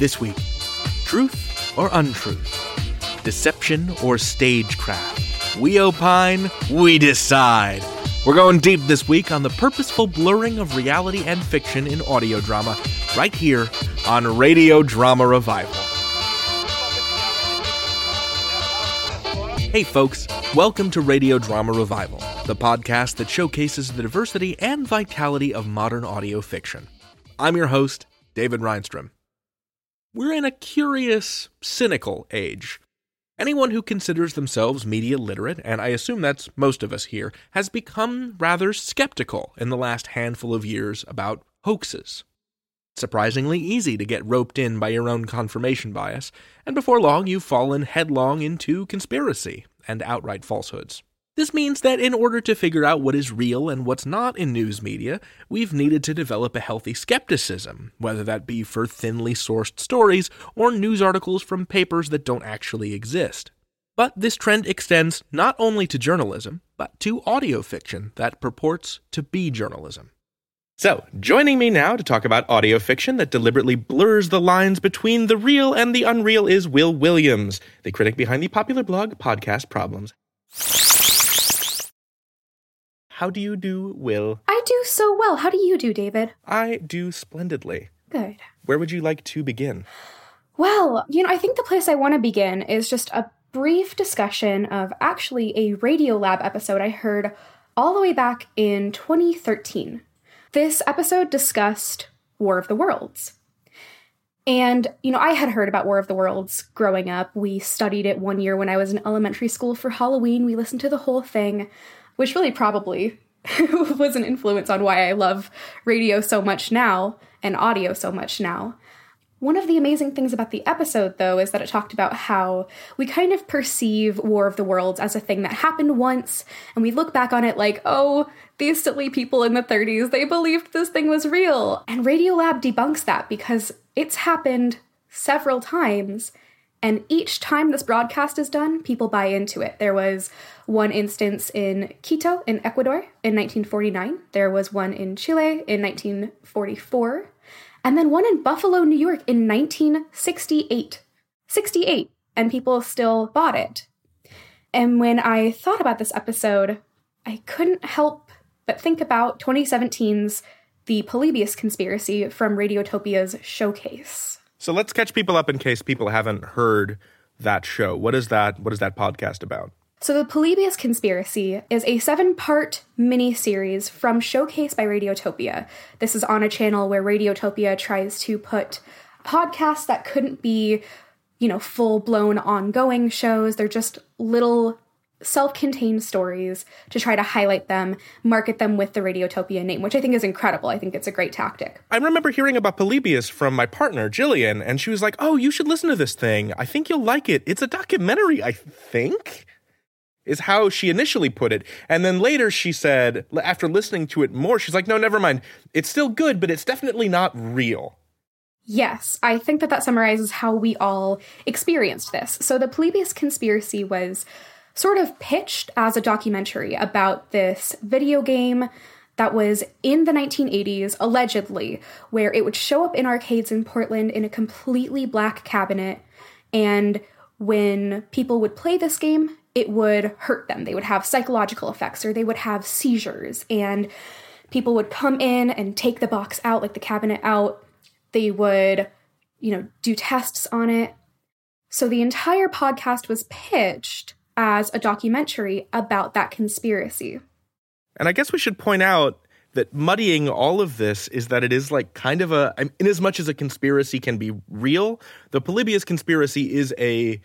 This week, truth or untruth, deception or stagecraft. We opine, we decide. We're going deep this week on the purposeful blurring of reality and fiction in audio drama, right here on Radio Drama Revival. Hey, folks, welcome to Radio Drama Revival, the podcast that showcases the diversity and vitality of modern audio fiction. I'm your host, David Rheinstrom. We're in a curious, cynical age. Anyone who considers themselves media literate, and I assume that's most of us here, has become rather skeptical in the last handful of years about hoaxes. Surprisingly easy to get roped in by your own confirmation bias, and before long you've fallen headlong into conspiracy and outright falsehoods. This means that in order to figure out what is real and what's not in news media, we've needed to develop a healthy skepticism, whether that be for thinly sourced stories or news articles from papers that don't actually exist. But this trend extends not only to journalism, but to audio fiction that purports to be journalism. So, joining me now to talk about audio fiction that deliberately blurs the lines between the real and the unreal is Wil Williams, the critic behind the popular blog Podcast Problems. How do you do, Wil? I do so well. How do you do, David? I do splendidly. Good. Where would you like to begin? Well, you know, I think the place I want to begin is just a brief discussion of actually a Radiolab episode I heard all the way back in 2013. This episode discussed War of the Worlds. And, you know, I had heard about War of the Worlds growing up. We studied it one year when I was in elementary school for Halloween. We listened to the whole thing which really probably was an influence on why I love radio so much now and audio so much now. One of the amazing things about the episode, though, is that it talked about how we kind of perceive War of the Worlds as a thing that happened once, and we look back on it like, oh, these silly people in the 30s, they believed this thing was real. And Radiolab debunks that because it's happened several times, and each time this broadcast is done, people buy into it. There was one instance in Quito, in Ecuador, in 1949. There was one in Chile in 1944. And then one in Buffalo, New York in 1968. 68. And people still bought it. And when I thought about this episode, I couldn't help but think about 2017's The Polybius Conspiracy from Radiotopia's Showcase. So let's catch people up in case people haven't heard that show. What is that? What is that podcast about? So, The Polybius Conspiracy is a seven part mini series from Showcase by Radiotopia. This is on a channel where Radiotopia tries to put podcasts that couldn't be, you know, full blown ongoing shows. They're just little self contained stories to try to highlight them, market them with the Radiotopia name, which I think is incredible. I think it's a great tactic. I remember hearing about Polybius from my partner, Jillian, and she was like, Oh, you should listen to this thing. I think you'll like it. It's a documentary, I think. Is how she initially put it. And then later she said, after listening to it more, she's like, no, never mind. It's still good, but it's definitely not real. Yes, I think that that summarizes how we all experienced this. So the Polybius conspiracy was sort of pitched as a documentary about this video game that was in the 1980s, allegedly, where it would show up in arcades in Portland in a completely black cabinet. And when people would play this game, it would hurt them. They would have psychological effects or they would have seizures. And people would come in and take the box out, like the cabinet out. They would, you know, do tests on it. So the entire podcast was pitched as a documentary about that conspiracy. And I guess we should point out that muddying all of this is that it is like kind of a, in as much as a conspiracy can be real, the Polybius conspiracy is a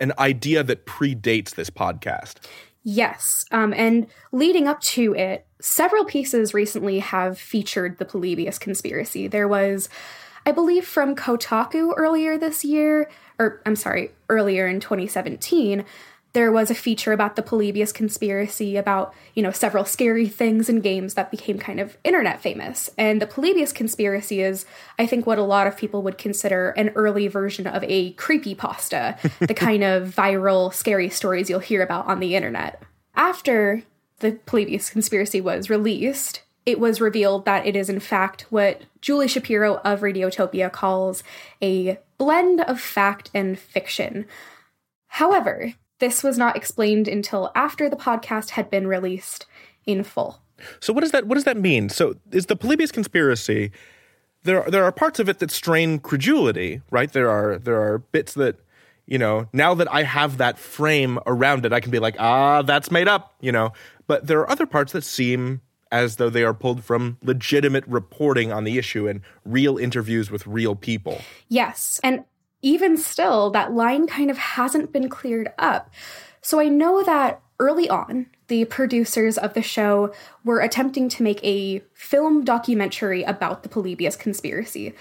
an idea that predates this podcast. Yes. Um, and leading up to it, several pieces recently have featured the Polybius conspiracy. There was, I believe, from Kotaku earlier this year, or I'm sorry, earlier in 2017, there was a feature about the Polybius conspiracy, about, you know, several scary things in games that became kind of internet famous. And the Polybius conspiracy is, I think, what a lot of people would consider an early version of a creepy pasta, the kind of viral, scary stories you'll hear about on the internet. After the Polybius conspiracy was released, it was revealed that it is, in fact, what Julie Shapiro of Radiotopia calls a blend of fact and fiction. However, this was not explained until after the podcast had been released in full. So what does that what does that mean? So is the Polybius conspiracy there there are parts of it that strain credulity, right? There are there are bits that you know, now that I have that frame around it, I can be like, ah, that's made up, you know. But there are other parts that seem as though they are pulled from legitimate reporting on the issue and real interviews with real people. Yes. And even still, that line kind of hasn't been cleared up. So I know that early on, the producers of the show were attempting to make a film documentary about the Polybius conspiracy.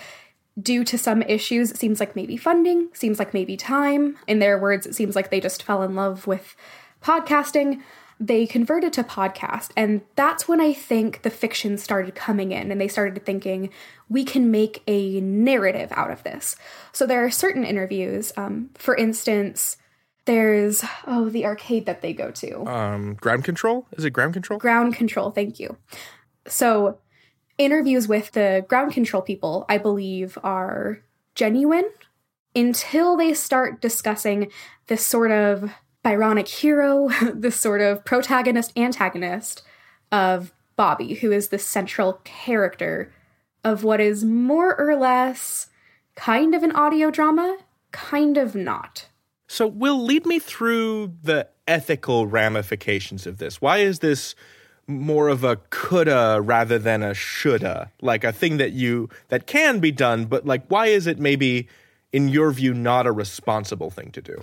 Due to some issues, it seems like maybe funding, seems like maybe time. In their words, it seems like they just fell in love with podcasting they converted to podcast. And that's when I think the fiction started coming in and they started thinking, we can make a narrative out of this. So there are certain interviews. Um, for instance, there's, oh, the arcade that they go to. Um, ground control? Is it ground control? Ground control, thank you. So interviews with the ground control people, I believe, are genuine until they start discussing this sort of Byronic hero, the sort of protagonist antagonist of Bobby, who is the central character of what is more or less kind of an audio drama, kind of not. So, Wil, lead me through the ethical ramifications of this. Why is this more of a coulda rather than a shoulda? Like a thing that you that can be done, but like why is it maybe in your view not a responsible thing to do?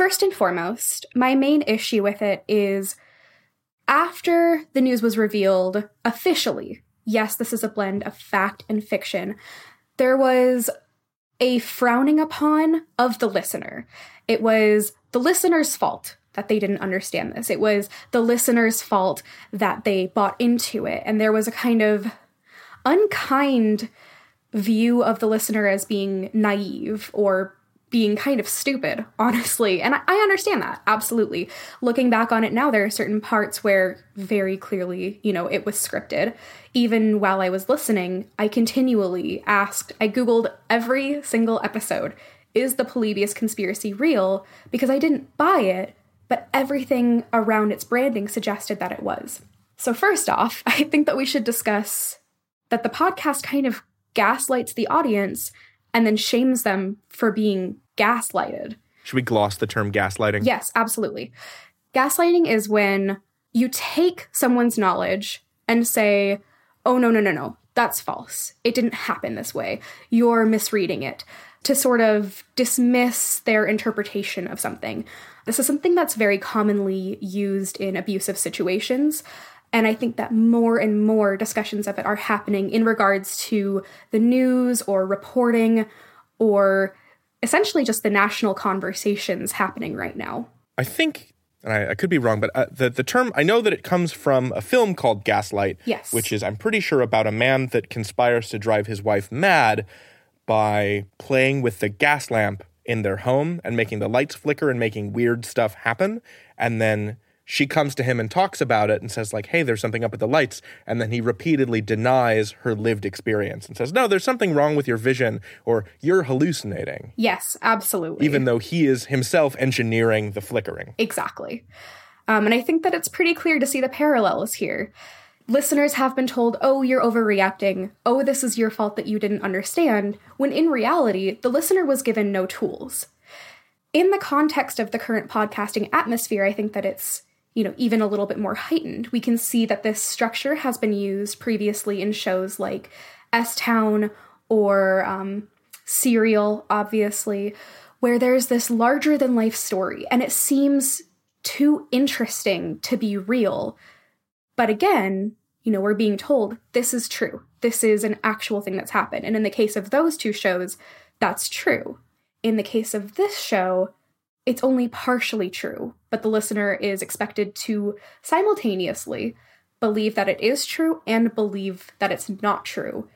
First and foremost, my main issue with it is after the news was revealed officially, yes, this is a blend of fact and fiction, there was a frowning upon of the listener. It was the listener's fault that they didn't understand this. It was the listener's fault that they bought into it. And there was a kind of unkind view of the listener as being naive or being kind of stupid, honestly. And I, understand that, absolutely. Looking back on it now, there are certain parts where very clearly, you know, it was scripted. Even while I was listening, I continually asked, I Googled every single episode is the Polybius conspiracy real? Because I didn't buy it, but everything around its branding suggested that it was. So, first off, I think that we should discuss that the podcast kind of gaslights the audience and then shames them for being gaslighted. Should we gloss the term gaslighting? Yes, absolutely. Gaslighting is when you take someone's knowledge and say, oh, no, no, no, no, that's false. It didn't happen this way. You're misreading it. To sort of dismiss their interpretation of something. This is something that's very commonly used in abusive situations. And I think that more and more discussions of it are happening in regards to the news or reporting or essentially just the national conversations happening right now. I think, and I, I could be wrong, but uh, the, the term, I know that it comes from a film called Gaslight, yes. which is, I'm pretty sure, about a man that conspires to drive his wife mad by playing with the gas lamp in their home and making the lights flicker and making weird stuff happen. And then she comes to him and talks about it and says like hey there's something up with the lights. And then he repeatedly denies her lived experience and says no there's something wrong with your vision or you're hallucinating. Yes absolutely. Even though he is himself engineering the flickering. Exactly. Um, and i think that it's pretty clear to see the parallels here. Listeners have been told oh you're overreacting. Oh this is your fault that you didn't understand. When in reality the listener was given no tools. In the context of the current podcasting atmosphere, I think that it's you know, even a little bit more heightened. We can see that this structure has been used previously in shows like S Town or um, Serial, obviously, where there's this larger than life story. And it seems too interesting to be real. But again, you know, we're being told this is true. This is an actual thing that's happened. And in the case of those two shows, that's true. In the case of this show, it's only partially true, but the listener is expected to simultaneously believe that it is true and believe that it's not true.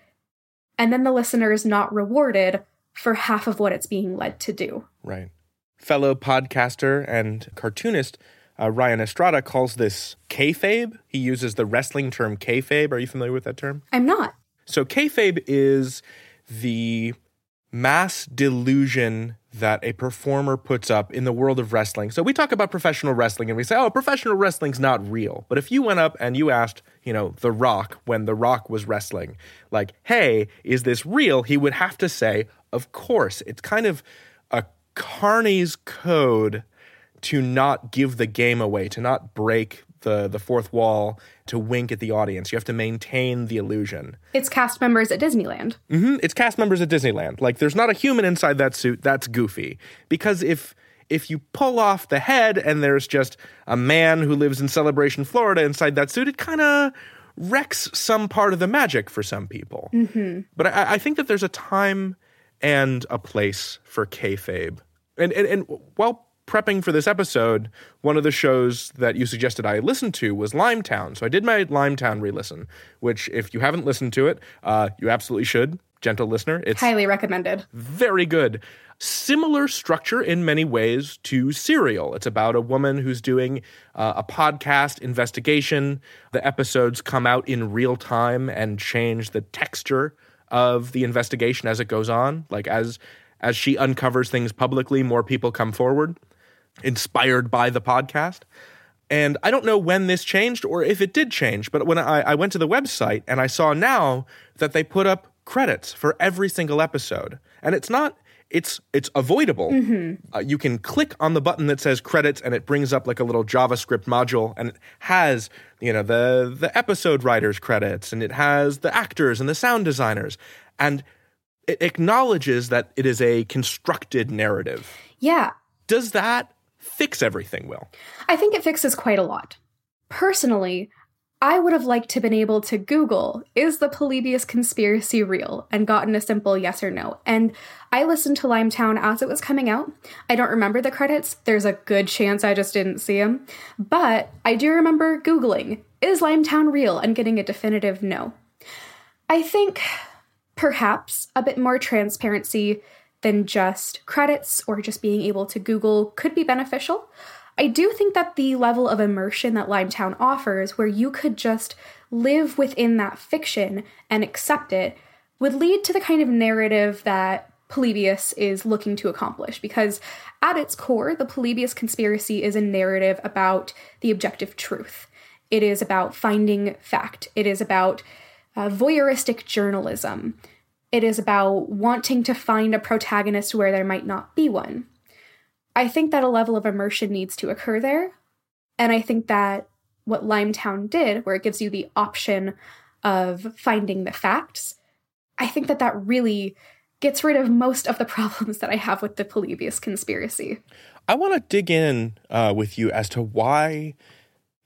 And then the listener is not rewarded for half of what it's being led to do. Right. Fellow podcaster and cartoonist uh, Ryan Estrada calls this kayfabe. He uses the wrestling term kayfabe. Are you familiar with that term? I'm not. So kayfabe is the mass delusion that a performer puts up in the world of wrestling. So we talk about professional wrestling and we say, oh, professional wrestling's not real. But if you went up and you asked, you know, The Rock when The Rock was wrestling, like, hey, is this real? He would have to say, of course. It's kind of a Carney's code to not give the game away, to not break the the fourth wall to wink at the audience. You have to maintain the illusion. It's cast members at Disneyland. Mm-hmm. It's cast members at Disneyland. Like there's not a human inside that suit. That's goofy because if if you pull off the head and there's just a man who lives in Celebration, Florida, inside that suit, it kind of wrecks some part of the magic for some people. Mm-hmm. But I, I think that there's a time and a place for kayfabe. And, and, and while prepping for this episode, one of the shows that you suggested I listen to was Limetown. So I did my Limetown re listen, which, if you haven't listened to it, uh, you absolutely should. Gentle listener. It's highly recommended. Very good. Similar structure in many ways to Serial. It's about a woman who's doing uh, a podcast investigation. The episodes come out in real time and change the texture of the investigation as it goes on. Like as as she uncovers things publicly, more people come forward inspired by the podcast. And I don't know when this changed or if it did change, but when I, I, went to the website and I saw now that they put up credits for every single episode. And it's not, it's it's avoidable. Mm-hmm. Uh, you can click on the button that says credits and it brings up like a little JavaScript module and it has, you know, the the episode writers credits and it has the actors and the sound designers. And it acknowledges that it is a constructed narrative. Yeah. Does that fix everything will? I think it fixes quite a lot. Personally, I would have liked to been able to Google, is the Polybius conspiracy real? and gotten a simple yes or no. And I listened to Limetown as it was coming out. I don't remember the credits. There's a good chance I just didn't see them. But I do remember Googling, is Limetown real? and getting a definitive no. I think perhaps a bit more transparency than just credits or just being able to Google could be beneficial. I do think that the level of immersion that Limetown offers, where you could just live within that fiction and accept it, would lead to the kind of narrative that Polybius is looking to accomplish. Because at its core, the Polybius conspiracy is a narrative about the objective truth. It is about finding fact. It is about uh, voyeuristic journalism. It is about wanting to find a protagonist where there might not be one. I think that a level of immersion needs to occur there. And I think that what Limetown did, where it gives you the option of finding the facts, I think that that really gets rid of most of the problems that I have with the Polybius conspiracy. I want to dig in uh, with you as to why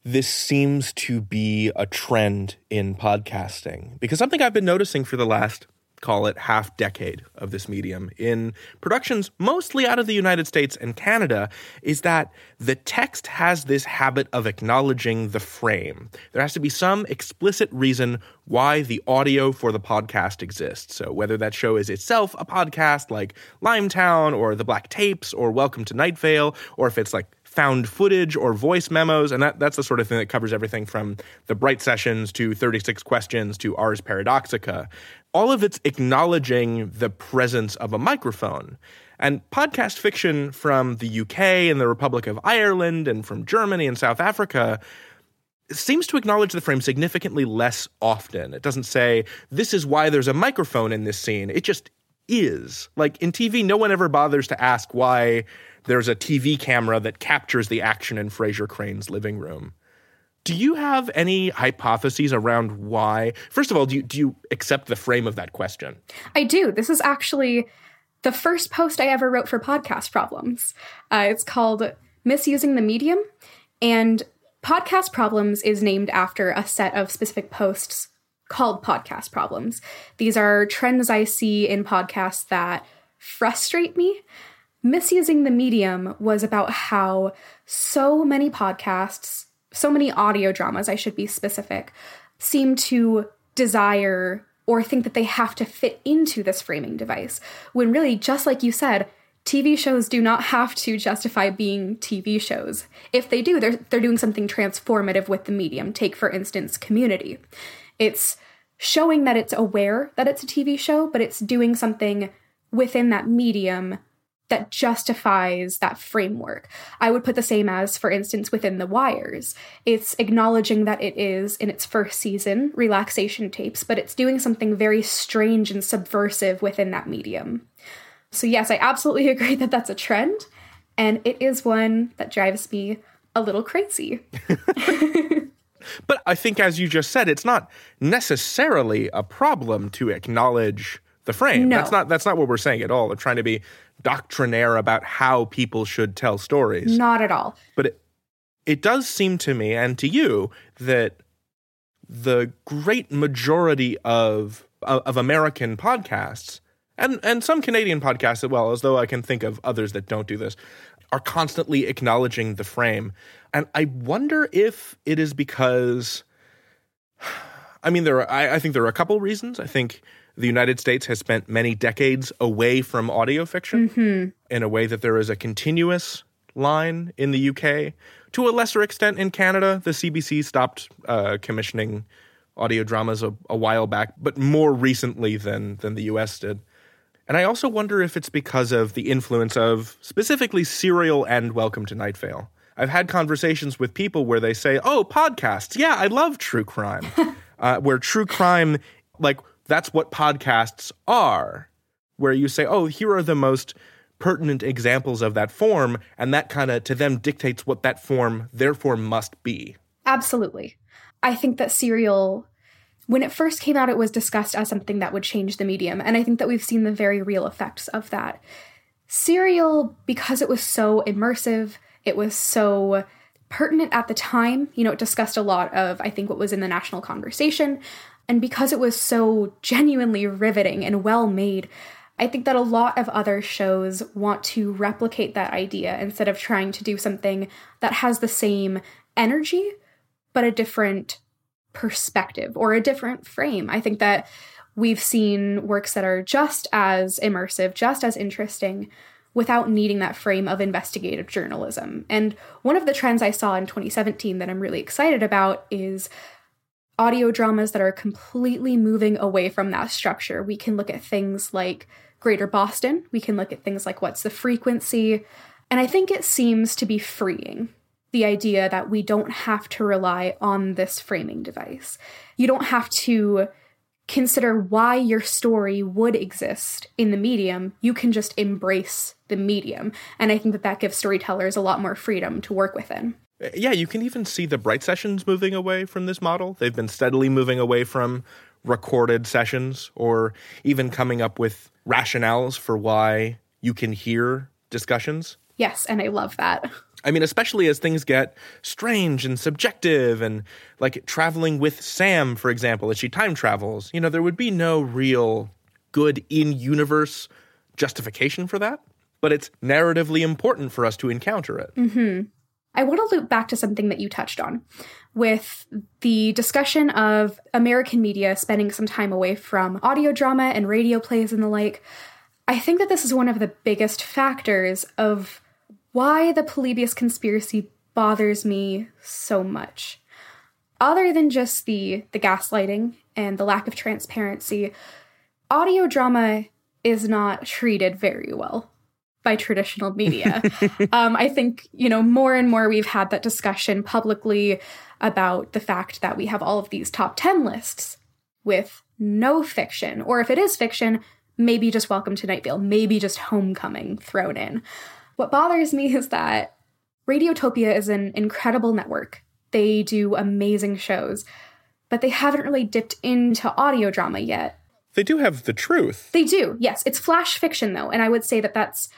this seems to be a trend in podcasting. Because something I've been noticing for the last call it half decade of this medium in productions mostly out of the United States and Canada is that the text has this habit of acknowledging the frame. There has to be some explicit reason why the audio for the podcast exists. So whether that show is itself a podcast like Limetown or The Black Tapes or Welcome to Night Vale or if it's like found footage or voice memos, and that, that's the sort of thing that covers everything from the Bright Sessions to 36 Questions to Ars Paradoxica all of it's acknowledging the presence of a microphone. And podcast fiction from the UK and the Republic of Ireland and from Germany and South Africa seems to acknowledge the frame significantly less often. It doesn't say, this is why there's a microphone in this scene. It just is. Like in TV, no one ever bothers to ask why there's a TV camera that captures the action in Frasier Crane's living room. Do you have any hypotheses around why? First of all, do you, do you accept the frame of that question? I do. This is actually the first post I ever wrote for podcast problems. Uh, it's called misusing the medium. And podcast problems is named after a set of specific posts called podcast problems. These are trends I see in podcasts that frustrate me. Misusing the medium was about how so many podcasts, so many audio dramas, I should be specific, seem to desire or think that they have to fit into this framing device. When really, just like you said, TV shows do not have to justify being TV shows. If they do, they're, they're doing something transformative with the medium. Take, for instance, Community. It's showing that it's aware that it's a TV show, but it's doing something within that medium that justifies that framework. I would put the same as, for instance, within The Wires. It's acknowledging that it is, in its first season, relaxation tapes, but it's doing something very strange and subversive within that medium. So, yes, I absolutely agree that that's a trend, and it is one that drives me a little crazy. but I think, as you just said, it's not necessarily a problem to acknowledge the frame. No. That's not that's not what we're saying at all. We're trying to be doctrinaire about how people should tell stories. Not at all. But it, it does seem to me and to you that the great majority of of American podcasts and and some Canadian podcasts as well, as though I can think of others that don't do this, are constantly acknowledging the frame. And I wonder if it is because I mean there are I, I think there are a couple reasons. I think the United States has spent many decades away from audio fiction mm-hmm. in a way that there is a continuous line in the UK. To a lesser extent in Canada, the CBC stopped uh, commissioning audio dramas a, a while back, but more recently than than the US did. And I also wonder if it's because of the influence of specifically Serial and Welcome to Night Vale. I've had conversations with people where they say, "Oh, podcasts. Yeah, I love true crime." uh, where true crime, like that's what podcasts are, where you say, "Oh, here are the most pertinent examples of that form," and that kind of to them dictates what that form therefore must be. Absolutely. I think that Serial when it first came out, it was discussed as something that would change the medium, and I think that we've seen the very real effects of that. Serial, because it was so immersive, it was so pertinent at the time, you know, it discussed a lot of, I think, what was in the national conversation, and because it was so genuinely riveting and well made, I think that a lot of other shows want to replicate that idea instead of trying to do something that has the same energy, but a different perspective or a different frame. I think that we've seen works that are just as immersive, just as interesting without needing that frame of investigative journalism. And one of the trends I saw in 2017 that I'm really excited about is audio dramas that are completely moving away from that structure. We can look at things like Greater Boston, we can look at things like What's the Frequency, and I think it seems to be freeing the idea that we don't have to rely on this framing device. You don't have to consider why your story would exist in the medium. You can just embrace the medium. And I think that that gives storytellers a lot more freedom to work within. Yeah, you can even see the Bright Sessions moving away from this model. They've been steadily moving away from recorded sessions or even coming up with rationales for why you can hear discussions. Yes, and I love that. I mean, especially as things get strange and subjective, and like traveling with Sam, for example, as she time travels, you know, there would be no real good in universe justification for that, but it's narratively important for us to encounter it. Mm-hmm. I want to loop back to something that you touched on with the discussion of American media spending some time away from audio drama and radio plays and the like. I think that this is one of the biggest factors of why the Polybius conspiracy bothers me so much. Other than just the the gaslighting and the lack of transparency, audio drama is not treated very well by traditional media. um, I think, you know, more and more we've had that discussion publicly about the fact that we have all of these top 10 lists with no fiction, or if it is fiction, maybe just Welcome to Night Vale, maybe just Homecoming thrown in. What bothers me is that Radiotopia is an incredible network. They do amazing shows, but they haven't really dipped into audio drama yet. They do have the truth. They do, yes. It's flash fiction, though, and I would say that that's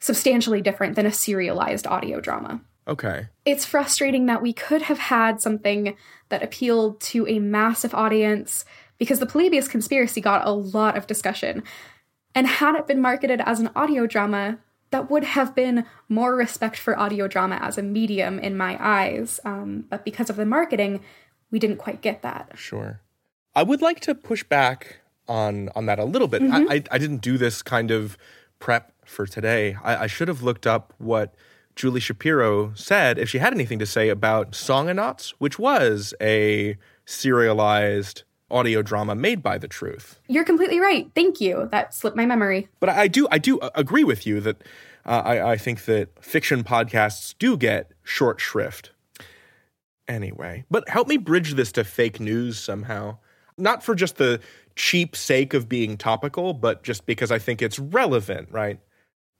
substantially different than a serialized audio drama. Okay. It's frustrating that we could have had something that appealed to a massive audience because the Polybius conspiracy got a lot of discussion. And had it been marketed as an audio drama, that would have been more respect for audio drama as a medium in my eyes. Um, but because of the marketing, we didn't quite get that. Sure. I would like to push back on on that a little bit. Mm-hmm. I, I, I didn't do this kind of prep for today. I, I should have looked up what Julie Shapiro said if she had anything to say about Songonauts, which was a serialized audio drama made by The Truth. You're completely right. Thank you. That slipped my memory. But I do I do agree with you that uh, I, I think that fiction podcasts do get short shrift. Anyway, but help me bridge this to fake news somehow. Not for just the cheap sake of being topical, but just because I think it's relevant, right?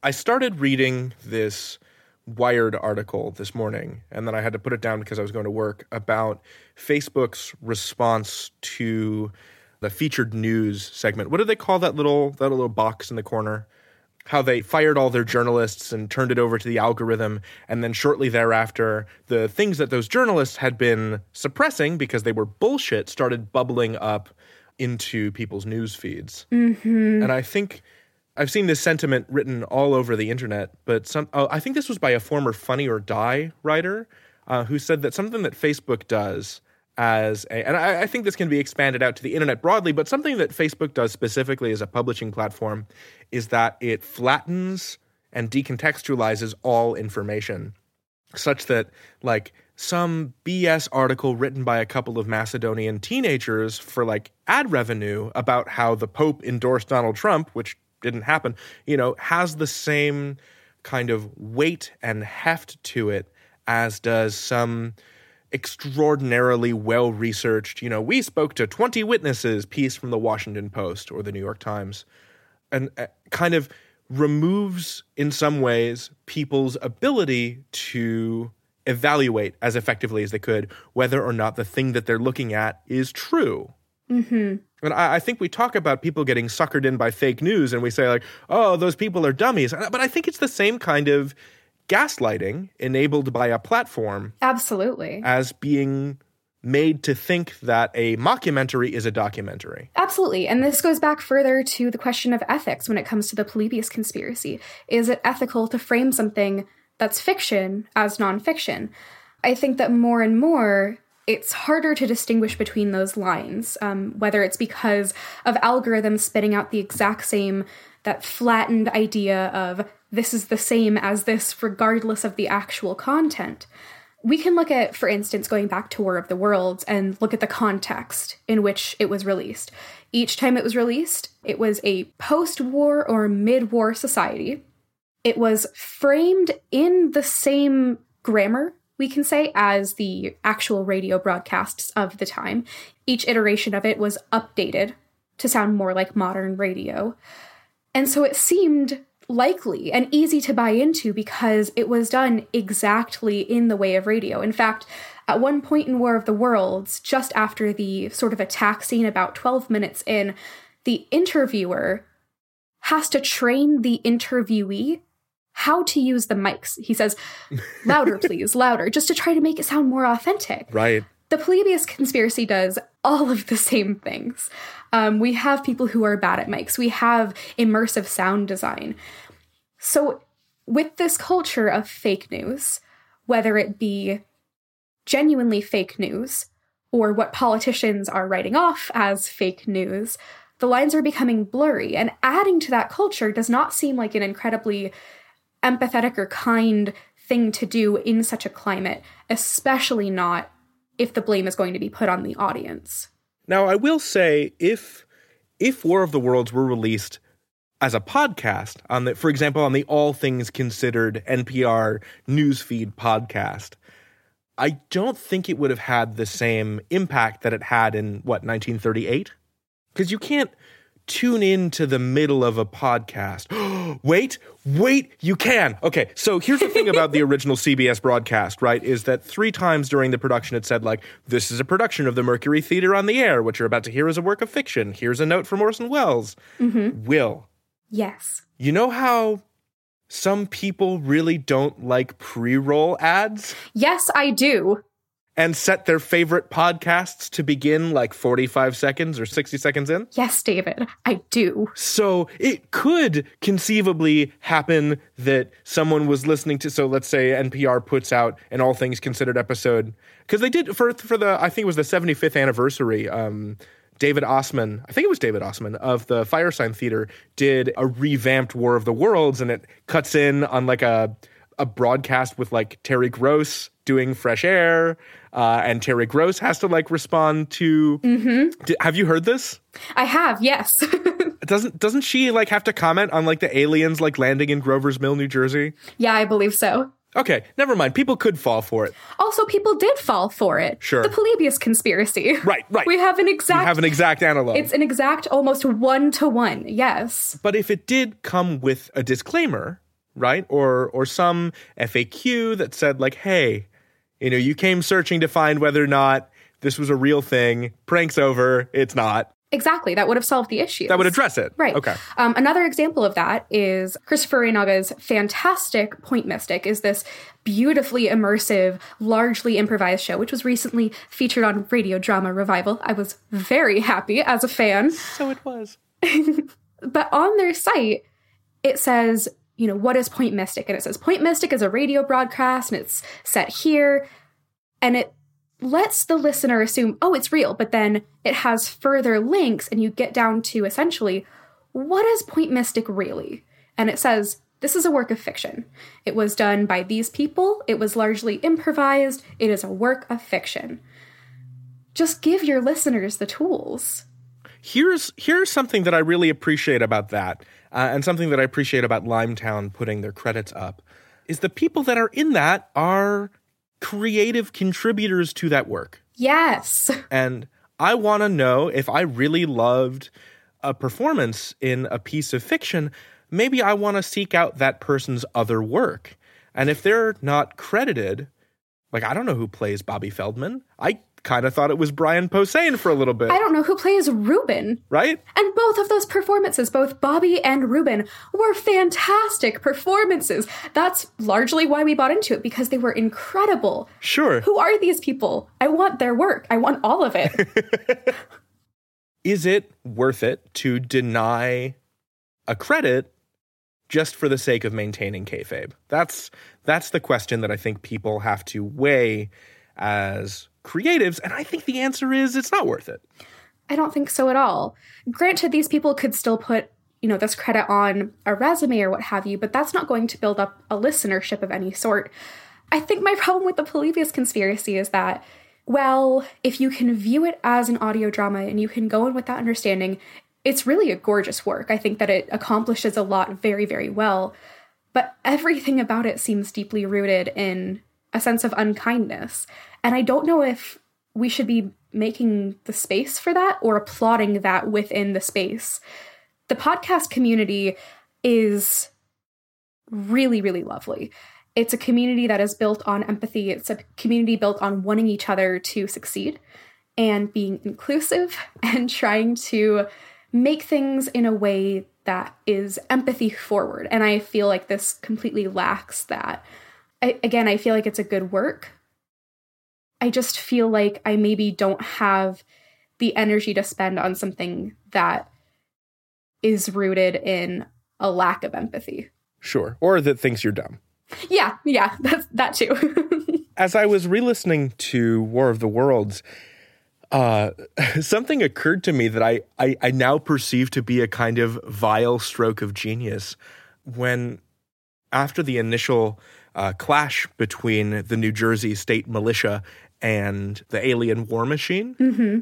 I started reading this Wired article this morning, and then I had to put it down because I was going to work about Facebook's response to the featured news segment. What do they call that little that little box in the corner? How they fired all their journalists and turned it over to the algorithm, and then shortly thereafter, the things that those journalists had been suppressing because they were bullshit started bubbling up into people's news feeds. Mm-hmm. And I think I've seen this sentiment written all over the internet, but some oh, I think this was by a former Funny or Die writer uh, who said that something that Facebook does as a, and I, I think this can be expanded out to the internet broadly, but something that Facebook does specifically as a publishing platform is that it flattens and decontextualizes all information such that like some BS article written by a couple of Macedonian teenagers for like ad revenue about how the Pope endorsed Donald Trump, which didn't happen, you know, has the same kind of weight and heft to it as does some extraordinarily well researched, you know, we spoke to 20 witnesses piece from the Washington Post or the New York Times. And uh, kind of removes, in some ways, people's ability to evaluate as effectively as they could whether or not the thing that they're looking at is true. Mm-hmm. And I, I, think we talk about people getting suckered in by fake news and we say, like, oh, those people are dummies. But I think it's the same kind of gaslighting enabled by a platform. Absolutely. As being made to think that a mockumentary is a documentary. Absolutely. And this goes back further to the question of ethics when it comes to the Polybius conspiracy. Is it ethical to frame something that's fiction as nonfiction? I think that more and more it's harder to distinguish between those lines, um, whether it's because of algorithms spitting out the exact same, that flattened idea of this is the same as this, regardless of the actual content. We can look at, for instance, going back to War of the Worlds and look at the context in which it was released. Each time it was released, it was a post war or mid war society. It was framed in the same grammar, we can say, as the actual radio broadcasts of the time. Each iteration of it was updated to sound more like modern radio. And so it seemed likely and easy to buy into because it was done exactly in the way of radio. In fact, at one point in War of the Worlds, just after the sort of attack scene, about 12 minutes in, the interviewer has to train the interviewee how to use the mics. He says, louder, please, louder, just to try to make it sound more authentic. Right. The Polybius conspiracy does all of the same things. Um, we have people who are bad at mics. We have immersive sound design. So, with this culture of fake news, whether it be genuinely fake news or what politicians are writing off as fake news, the lines are becoming blurry. And adding to that culture does not seem like an incredibly empathetic or kind thing to do in such a climate, especially not if the blame is going to be put on the audience. Now, I will say if if War of the Worlds were released as a podcast on the for example on the All Things Considered NPR newsfeed podcast, I don't think it would have had the same impact that it had in what 1938 because you can't tune into the middle of a podcast. Oh, wait, wait, you can. Okay, so here's the thing about the original CBS broadcast, right? Is that three times during the production it said, like, this is a production of the Mercury Theater on the Air. What you're about to hear is a work of fiction. Here's a note from Orson Welles. Mm-hmm. Wil. Yes. You know how some people really don't like pre roll ads Yes, I do. And set their favorite podcasts to begin like 45 seconds or 60 seconds in? Yes, David, I do. So it could conceivably happen that someone was listening to. So let's say NPR puts out an All Things Considered episode because they did for for the I think it was the 75th anniversary. Um, David Ossman, I think it was David Ossman of the Firesign Theater, did a revamped War of the Worlds, and it cuts in on like a a broadcast with like Terry Gross doing Fresh Air, uh, and Terry Gross has to like respond to. Di- have you heard this? I have, yes. Doesn't doesn't she like have to comment on like the aliens like landing in Grover's Mill, New Jersey? yeah, I believe so. Okay, never mind. People could fall for it. Also, people did fall for it. Sure. The Polybius conspiracy. Right, right. We have an exact. have an exact analog. it's an exact, almost one to one. Yes. but if it did come with a disclaimer, right, or or some FAQ that said like, "Hey, you know, you came searching to find whether or not this was a real thing. Prank's over. It's not." Exactly. That would have solved the issue. That would address it. Right. Okay. Um, another example of that is Christopher Reynaga's fantastic Point Mystic is this beautifully immersive, largely improvised show, which was recently featured on Radio Drama Revival. I was very happy as a fan. So it was. But on their site, it says, you know, what is Point Mystic? And it says Point Mystic is a radio broadcast and it's set here. And it lets the listener assume, oh, it's real. But then it has further links and you get down to essentially, what is Point Mystic really? And it says, this is a work of fiction. It was done by these people. It was largely improvised. It is a work of fiction. Just give your listeners the tools. Here's here's something that I really appreciate about that, uh, and something that I appreciate about Limetown putting their credits up, is the people that are in that are creative contributors to that work. Yes. And I want to know if I really loved a performance in a piece of fiction, maybe I want to seek out that person's other work. And if they're not credited, like I don't know who plays Bobby Feldman. I kind of thought it was Brian Posehn for a little bit, I don't know who plays Ruben. right? And both of those performances, both Bobby and Ruben, were fantastic performances. That's largely why we bought into it because they were incredible. Sure. Who are these people? I want their work. I want all of it. Is it worth it to deny a credit just for the sake of maintaining kayfabe? That's that's the question that I think people have to weigh as creatives, and I think the answer is it's not worth it. I don't think so at all. Granted, these people could still put, you know, this credit on a resume or what have you, but that's not going to build up a listenership of any sort. I think my problem with the Polybius conspiracy is that, well, if you can view it as an audio drama and you can go in with that understanding, it's really a gorgeous work. I think that it accomplishes a lot very, very well. But everything about it seems deeply rooted in a sense of unkindness. And I don't know if we should be making the space for that or applauding that within the space. The podcast community is really, really lovely. It's a community that is built on empathy, it's a community built on wanting each other to succeed and being inclusive and trying to make things in a way that is empathy forward. And I feel like this completely lacks that. I, again, I feel like it's a good work, I just feel like I maybe don't have the energy to spend on something that is rooted in a lack of empathy. Sure. Or that thinks you're dumb. Yeah, yeah, that's that too. As I was re listening to War of the Worlds, uh, something occurred to me that I, I, I now perceive to be a kind of vile stroke of genius. When, after the initial uh, clash between the New Jersey state militia and the alien war machine,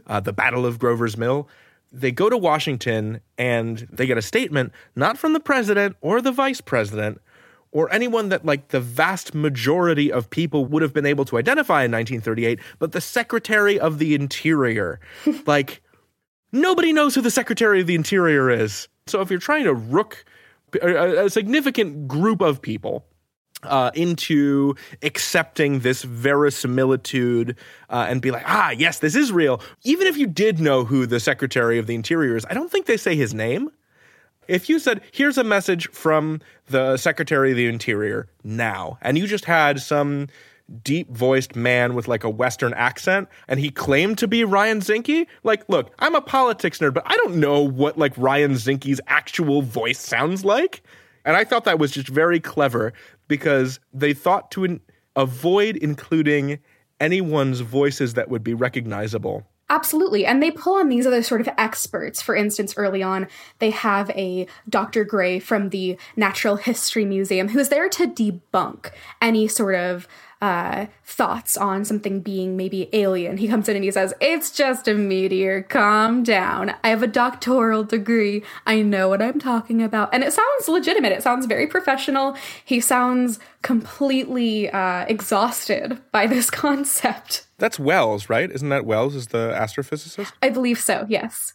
uh, the Battle of Grover's Mill, they go to Washington and they get a statement not from the president or the vice president or anyone that like the vast majority of people would have been able to identify in 1938 but the secretary of the interior. Like nobody knows who the secretary of the interior is. So if you're trying to rook a, a significant group of people uh, into accepting this verisimilitude uh, and be like, ah, yes, this is real. Even if you did know who the Secretary of the Interior is, I don't think they say his name. If you said, here's a message from the Secretary of the Interior now, and you just had some deep voiced man with like a Western accent, and he claimed to be Ryan Zinke, like, look, I'm a politics nerd, but I don't know what like Ryan Zinke's actual voice sounds like. And I thought that was just very clever because they thought to in- avoid including anyone's voices that would be recognizable Absolutely. And they pull on these other sort of experts. For instance, early on, they have a Dr. Gray from the Natural History Museum who's there to debunk any sort of uh, thoughts on something being maybe alien. He comes in and he says, It's just a meteor. Calm down. I have a doctoral degree. I know what I'm talking about. And it sounds legitimate. It sounds very professional. He sounds completely uh, exhausted by this concept. That's Wells, right? Isn't that Wells is the astrophysicist? I believe so, yes.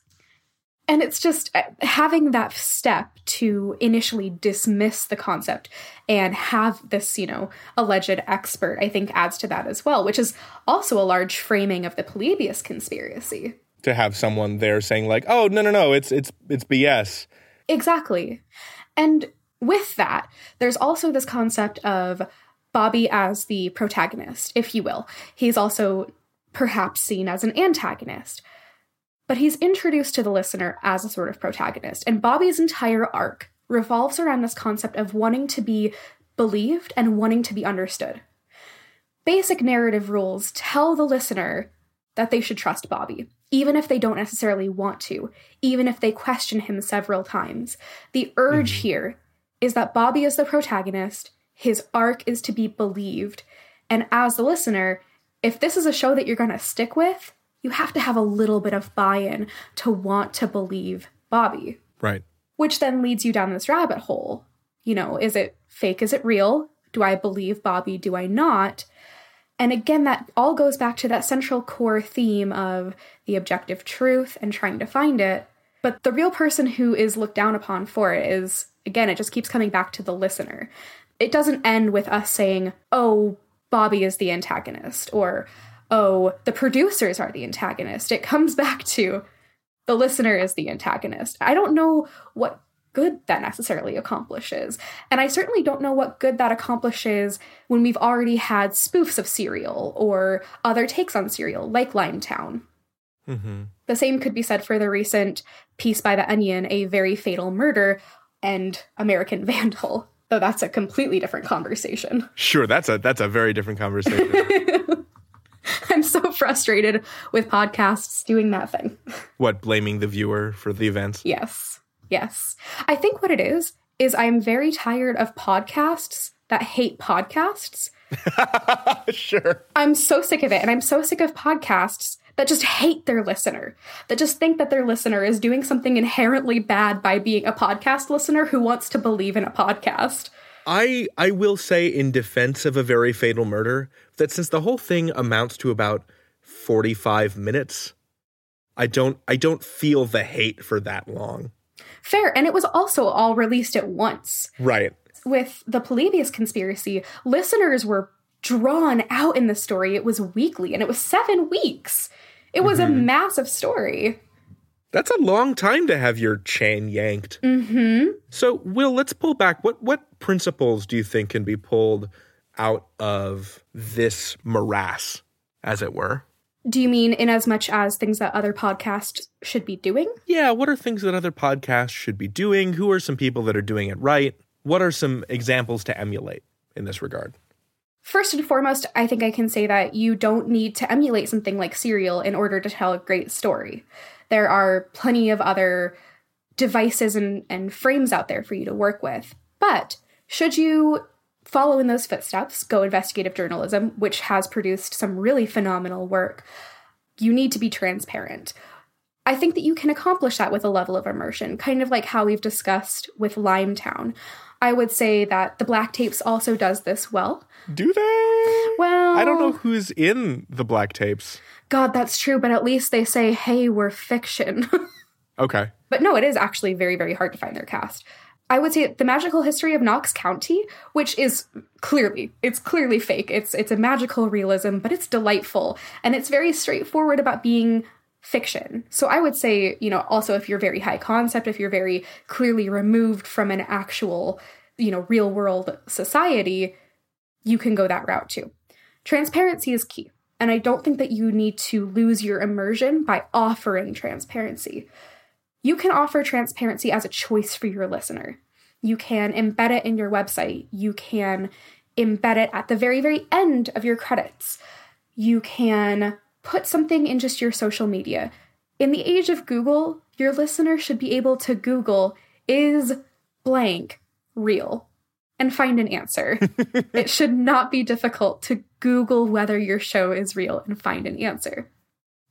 And it's just uh, having that step to initially dismiss the concept and have this, you know, alleged expert, I think adds to that as well, which is also a large framing of the Polybius conspiracy. To have someone there saying like, "Oh, no, no, no, it's it's it's BS." Exactly. And with that, there's also this concept of Bobby as the protagonist, if you will. He's also perhaps seen as an antagonist but he's introduced to the listener as a sort of protagonist. And Bobby's entire arc revolves around this concept of wanting to be believed and wanting to be understood. Basic narrative rules tell the listener that they should trust Bobby, even if they don't necessarily want to, even if they question him several times. The urge mm-hmm. here is that Bobby is the protagonist, his arc is to be believed, and as the listener, if this is a show that you're going to stick with, you have to have a little bit of buy in to want to believe Bobby. Right. Which then leads you down this rabbit hole. You know, is it fake? Is it real? Do I believe Bobby? Do I not? And again, that all goes back to that central core theme of the objective truth and trying to find it. But the real person who is looked down upon for it is, again, it just keeps coming back to the listener. It doesn't end with us saying, oh, Bobby is the antagonist, or oh, the producers are the antagonist. It comes back to the listener is the antagonist. I don't know what good that necessarily accomplishes. And I certainly don't know what good that accomplishes when we've already had spoofs of Serial or other takes on Serial, like Limetown. Mm-hmm. The same could be said for the recent Piece by the Onion, A Very Fatal Murder, and American Vandal, though that's a completely different conversation. Sure, that's a that's a very different conversation. Frustrated with podcasts doing that thing. What, blaming the viewer for the events? Yes. Yes. I think what it is, is I'm very tired of podcasts that hate podcasts. sure. I'm so sick of it. And I'm so sick of podcasts that just hate their listener, that just think that their listener is doing something inherently bad by being a podcast listener who wants to believe in a podcast. I I will say in defense of a very fatal murder that since the whole thing amounts to about 45 minutes, I don't I don't feel the hate for that long. Fair, and it was also all released at once. Right. With the Polybius conspiracy, listeners were drawn out in the story. It was weekly and it was 7 weeks. It was mm-hmm. a massive story. That's a long time to have your chain yanked. Mm-hmm. So, Wil, let's pull back. What what principles do you think can be pulled out of this morass, as it were? Do you mean in as much as things that other podcasts should be doing? Yeah, what are things that other podcasts should be doing? Who are some people that are doing it right? What are some examples to emulate in this regard? First and foremost, I think I can say that you don't need to emulate something like Serial in order to tell a great story there are plenty of other devices and, and frames out there for you to work with. But should you follow in those footsteps, go investigative journalism, which has produced some really phenomenal work, you need to be transparent. I think that you can accomplish that with a level of immersion, kind of like how we've discussed with Limetown. I would say that the Black Tapes also does this well. Do they? Well, I don't know who's in the Black Tapes. God, that's true, but at least they say, hey, we're fiction. okay. But no, it is actually very, very hard to find their cast. I would say the magical history of Knox County, which is clearly it's clearly fake. It's it's a magical realism, but it's delightful and it's very straightforward about being fiction. So I would say, you know, also if you're very high concept, if you're very clearly removed from an actual, you know, real world society, you can go that route too. Transparency is key. And I don't think that you need to lose your immersion by offering transparency. You can offer transparency as a choice for your listener. You can embed it in your website. You can embed it at the very, very end of your credits. You can put something in just your social media. In the age of Google, your listener should be able to Google, is blank real? And find an answer. it should not be difficult to Google whether your show is real and find an answer.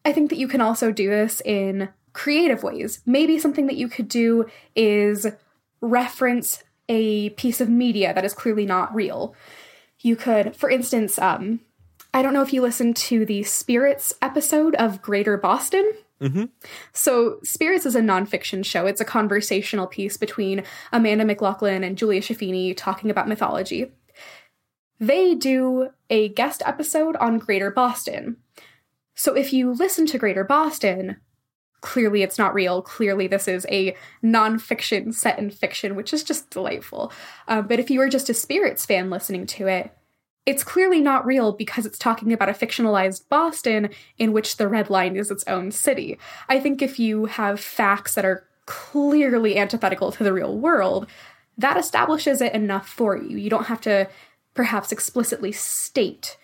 I think that you can also do this in creative ways. Maybe something that you could do is reference a piece of media that is clearly not real. You could, for instance, um, I don't know if you listened to the Spirits episode of Greater Boston. Mm-hmm. So, Spirits is a nonfiction show. It's a conversational piece between Amanda McLoughlin and Julia Schifini talking about mythology. They do a guest episode on Greater Boston. So, if you listen to Greater Boston, clearly it's not real. Clearly, this is a nonfiction set in fiction, which is just delightful. Uh, but if you were just a Spirits fan listening to it, it's clearly not real because it's talking about a fictionalized Boston in which the Red Line is its own city. I think if you have facts that are clearly antithetical to the real world, that establishes it enough for you. You don't have to perhaps explicitly state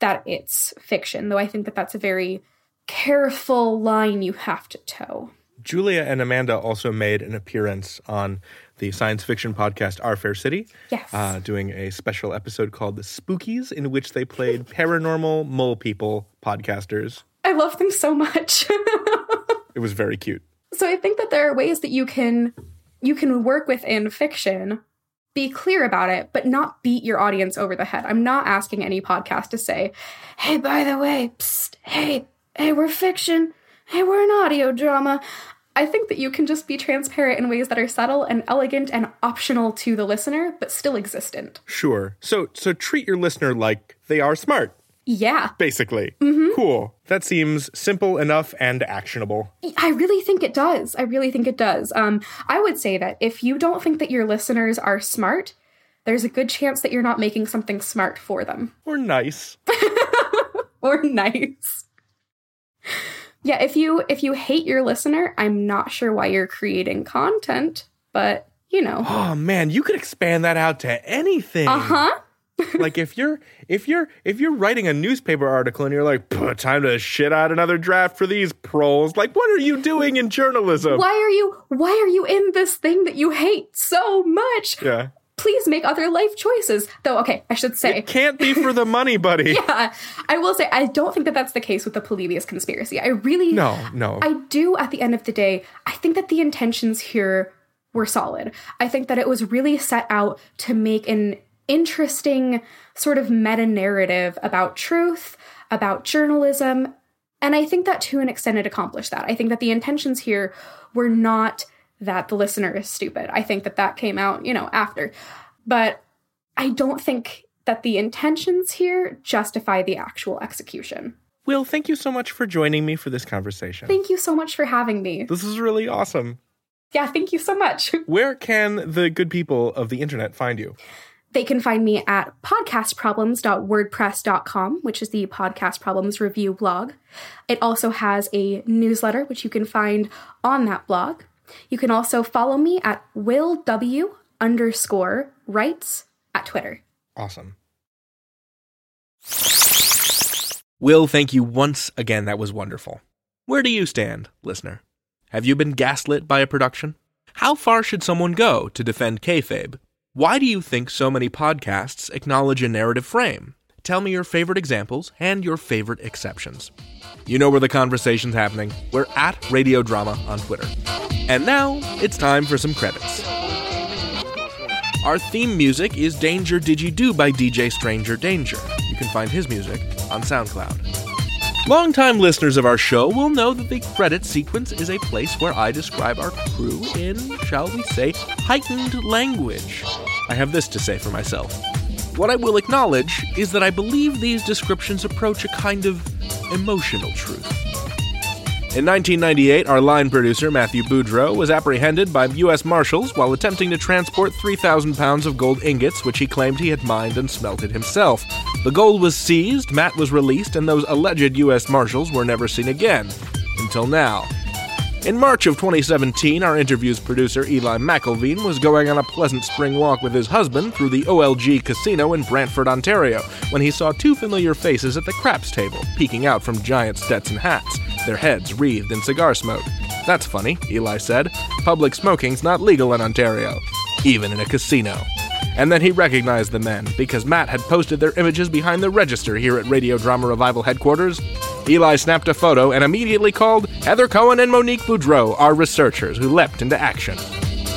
that it's fiction, though I think that that's a very careful line you have to toe. Julia and Amanda also made an appearance on the science fiction podcast Our Fair City. Yes. Uh, doing a special episode called The Spookies, in which they played paranormal mole people podcasters. I love them so much. it was very cute. So I think that there are ways that you can you can work within fiction, be clear about it, but not beat your audience over the head. I'm not asking any podcast to say, "Hey, by the way, psst, hey, hey, we're fiction. Hey, we're an audio drama." I think that you can just be transparent in ways that are subtle and elegant and optional to the listener, but still existent. Sure. So so treat your listener like they are smart. Yeah. Basically. Cool. That seems simple enough and actionable. I really think it does. I really think it does. Um, I would say that if you don't think that your listeners are smart, there's a good chance that you're not making something smart for them Or nice. or nice. Yeah, if you if you hate your listener, I'm not sure why you're creating content, but you know. Oh man, you could expand that out to anything. Uh-huh. like if you're if you're if you're writing a newspaper article and you're like, time to shit out another draft for these proles. Like, what are you doing in journalism? Why are you why are you in this thing that you hate so much? Yeah. Please make other life choices. Though okay, I should say It can't be for the money, buddy. yeah, I will say I don't think that that's the case with the Polybius conspiracy. I really No, no. I do at the end of the day, I think that the intentions here were solid. I think that it was really set out to make an interesting sort of meta narrative about truth, about journalism, and I think that to an extent it accomplished that. I think that the intentions here were not that the listener is stupid. I think that that came out, you know, after. But I don't think that the intentions here justify the actual execution. Wil, thank you so much for joining me for this conversation. Thank you so much for having me. this is really awesome. Yeah, thank you so much. Where can the good people of the internet find you? They can find me at podcastproblems.wordpress.com, which is the Podcast Problems review blog. It also has a newsletter, which you can find on that blog. You can also follow me at Wil W underscore writes at Twitter. Awesome. Wil, thank you once again. That was wonderful. Where do you stand, listener? Have you been gaslit by a production? How far should someone go to defend kayfabe? Why do you think so many podcasts acknowledge a narrative frame? Tell me your favorite examples and your favorite exceptions. You know where the conversation's happening. We're at Radio Drama on Twitter. And now it's time for some credits. Our theme music is Danger Did You Do by DJ Stranger Danger. You can find his music on SoundCloud. Longtime listeners of our show will know that the credit sequence is a place where I describe our crew in, shall we say, heightened language. I have this to say for myself. What I will acknowledge is that I believe these descriptions approach a kind of emotional truth. In 1998, our line producer, Matthew Boudreau, was apprehended by U.S. Marshals while attempting to transport 3,000 pounds of gold ingots, which he claimed he had mined and smelted himself. The gold was seized, Matt was released, and those alleged U.S. Marshals were never seen again. Until now. In March of 2017, our interview's producer Eli McIlveen was going on a pleasant spring walk with his husband through the OLG casino in Brantford, Ontario, when he saw two familiar faces at the craps table, peeking out from giant Stetson hats, their heads wreathed in cigar smoke. That's funny, Eli said. Public smoking's not legal in Ontario, even in a casino. And then he recognized the men because Matt had posted their images behind the register here at Radio Drama Revival headquarters. Eli snapped a photo and immediately called Heather Cohen and Monique Boudreau, our researchers, who leapt into action.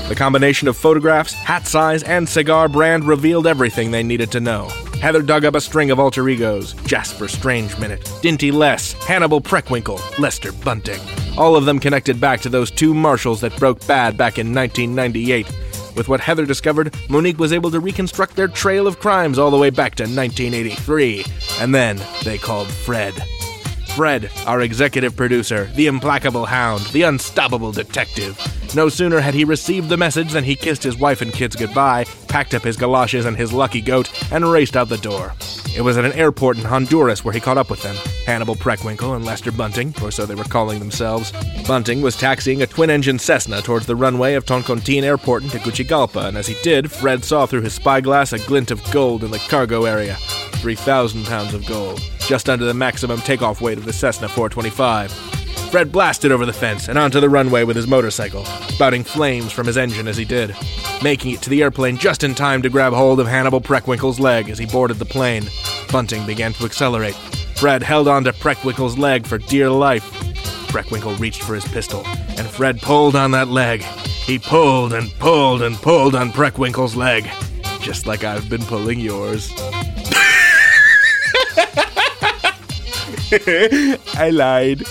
The combination of photographs, hat size, and cigar brand revealed everything they needed to know. Heather dug up a string of alter egos Jasper Strange Minute, Dinty Less, Hannibal Preckwinkle, Lester Bunting. All of them connected back to those two marshals that broke bad back in 1998. With what Heather discovered, Monique was able to reconstruct their trail of crimes all the way back to 1983. And then they called Fred. Fred, our executive producer, the implacable hound, the unstoppable detective. No sooner had he received the message than he kissed his wife and kids goodbye, packed up his galoshes and his lucky goat, and raced out the door. It was at an airport in Honduras where he caught up with them Hannibal Preckwinkle and Lester Bunting, or so they were calling themselves. Bunting was taxiing a twin engine Cessna towards the runway of Toncontin Airport in Tegucigalpa, and as he did, Fred saw through his spyglass a glint of gold in the cargo area 3,000 pounds of gold just under the maximum takeoff weight of the Cessna 425. Fred blasted over the fence and onto the runway with his motorcycle, spouting flames from his engine as he did, making it to the airplane just in time to grab hold of Hannibal Preckwinkle's leg as he boarded the plane. Bunting began to accelerate. Fred held on to Preckwinkle's leg for dear life. Preckwinkle reached for his pistol, and Fred pulled on that leg. He pulled and pulled and pulled on Preckwinkle's leg, just like I've been pulling yours. I lied.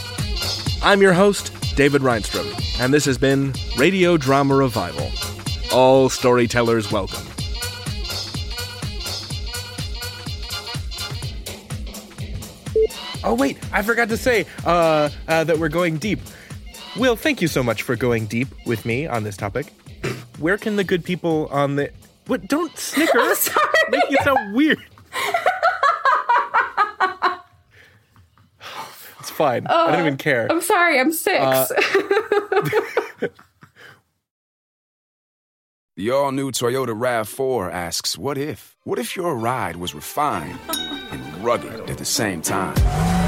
I'm your host, David Rheinstrom, and this has been Radio Drama Revival. All storytellers welcome. Oh, wait, I forgot to say uh, uh, that we're going deep. Wil, thank you so much for going deep with me on this topic. Where can the good people on the. What? Don't snicker! I'm sorry. Make it sound weird. It's fine. I don't even care. I'm sorry, I'm six. Uh, The all new Toyota RAV4 asks, What if? What if your ride was refined and rugged at the same time?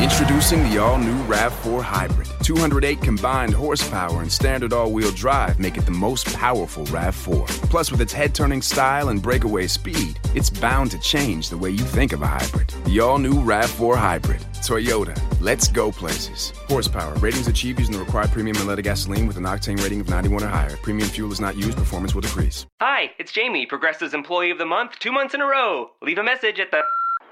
Introducing the all new RAV4 Hybrid. 208 combined horsepower and standard all wheel drive make it the most powerful RAV4. Plus, with its head turning style and breakaway speed, it's bound to change the way you think of a hybrid. The all new RAV4 Hybrid. Toyota. Let's go places. Horsepower. Ratings achieved using the required premium unleaded gasoline with an octane rating of 91 or higher. Premium fuel is not used. Performance will decrease. Hi, it's Jamie, Progressive's Employee of the Month, two months in a row. Leave a message at the.